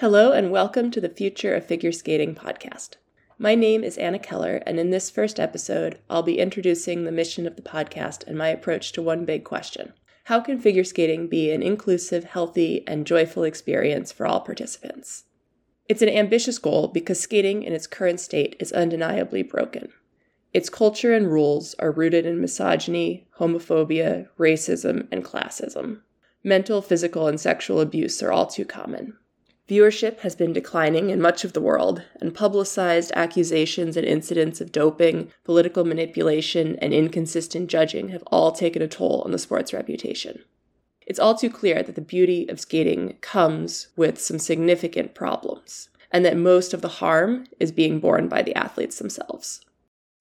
Hello, and welcome to the Future of Figure Skating podcast. My name is Anna Keller, and in this first episode, I'll be introducing the mission of the podcast and my approach to one big question How can figure skating be an inclusive, healthy, and joyful experience for all participants? It's an ambitious goal because skating in its current state is undeniably broken. Its culture and rules are rooted in misogyny, homophobia, racism, and classism. Mental, physical, and sexual abuse are all too common. Viewership has been declining in much of the world, and publicized accusations and incidents of doping, political manipulation, and inconsistent judging have all taken a toll on the sport's reputation. It's all too clear that the beauty of skating comes with some significant problems, and that most of the harm is being borne by the athletes themselves.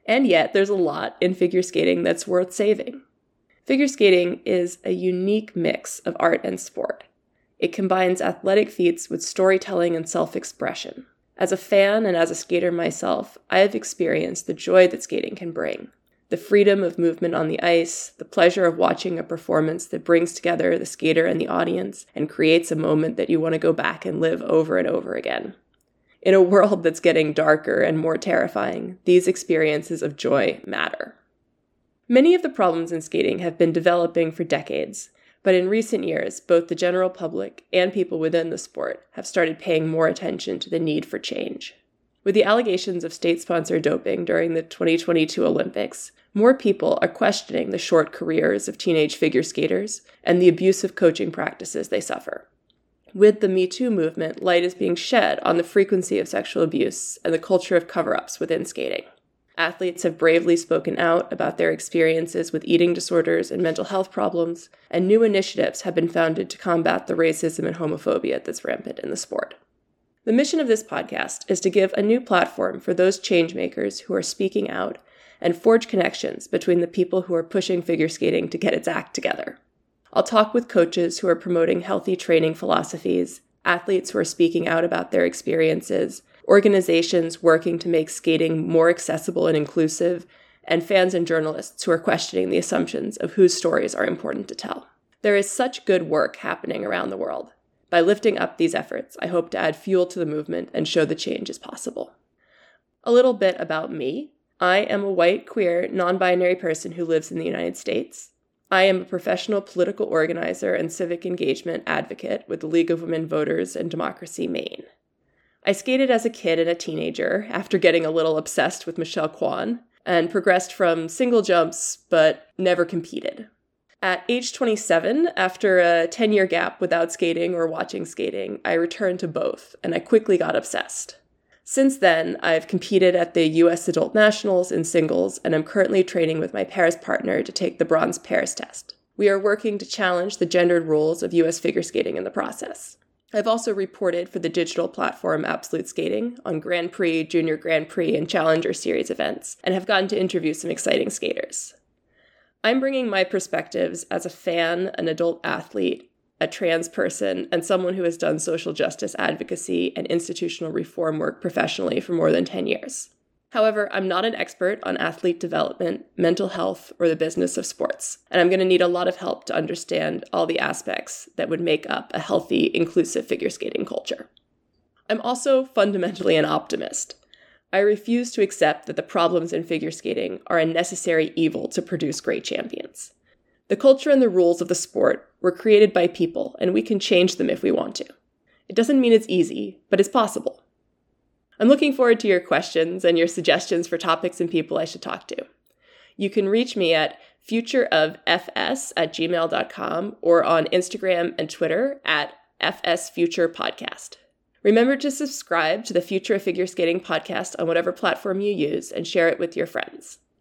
And yet, there's a lot in figure skating that's worth saving. Figure skating is a unique mix of art and sport it combines athletic feats with storytelling and self expression. As a fan and as a skater myself, I have experienced the joy that skating can bring the freedom of movement on the ice, the pleasure of watching a performance that brings together the skater and the audience and creates a moment that you want to go back and live over and over again. In a world that's getting darker and more terrifying, these experiences of joy matter. Many of the problems in skating have been developing for decades, but in recent years, both the general public and people within the sport have started paying more attention to the need for change. With the allegations of state sponsored doping during the 2022 Olympics, more people are questioning the short careers of teenage figure skaters and the abusive coaching practices they suffer. With the Me Too movement, light is being shed on the frequency of sexual abuse and the culture of cover ups within skating. Athletes have bravely spoken out about their experiences with eating disorders and mental health problems, and new initiatives have been founded to combat the racism and homophobia that's rampant in the sport. The mission of this podcast is to give a new platform for those changemakers who are speaking out and forge connections between the people who are pushing figure skating to get its act together. I'll talk with coaches who are promoting healthy training philosophies, athletes who are speaking out about their experiences, organizations working to make skating more accessible and inclusive, and fans and journalists who are questioning the assumptions of whose stories are important to tell. There is such good work happening around the world. By lifting up these efforts, I hope to add fuel to the movement and show the change is possible. A little bit about me. I am a white, queer, non binary person who lives in the United States. I am a professional political organizer and civic engagement advocate with the League of Women Voters and Democracy Maine. I skated as a kid and a teenager after getting a little obsessed with Michelle Kwan and progressed from single jumps but never competed. At age 27, after a 10 year gap without skating or watching skating, I returned to both and I quickly got obsessed. Since then, I've competed at the US Adult Nationals in singles and I'm currently training with my pairs partner to take the bronze pairs test. We are working to challenge the gendered rules of US figure skating in the process. I've also reported for the digital platform Absolute Skating on Grand Prix, Junior Grand Prix, and Challenger Series events, and have gotten to interview some exciting skaters. I'm bringing my perspectives as a fan, an adult athlete, a trans person, and someone who has done social justice advocacy and institutional reform work professionally for more than 10 years. However, I'm not an expert on athlete development, mental health, or the business of sports, and I'm going to need a lot of help to understand all the aspects that would make up a healthy, inclusive figure skating culture. I'm also fundamentally an optimist. I refuse to accept that the problems in figure skating are a necessary evil to produce great champions. The culture and the rules of the sport were created by people, and we can change them if we want to. It doesn't mean it's easy, but it's possible. I'm looking forward to your questions and your suggestions for topics and people I should talk to. You can reach me at futureofs at gmail.com or on Instagram and Twitter at FSFuturePodcast. Remember to subscribe to the Future of Figure Skating podcast on whatever platform you use and share it with your friends.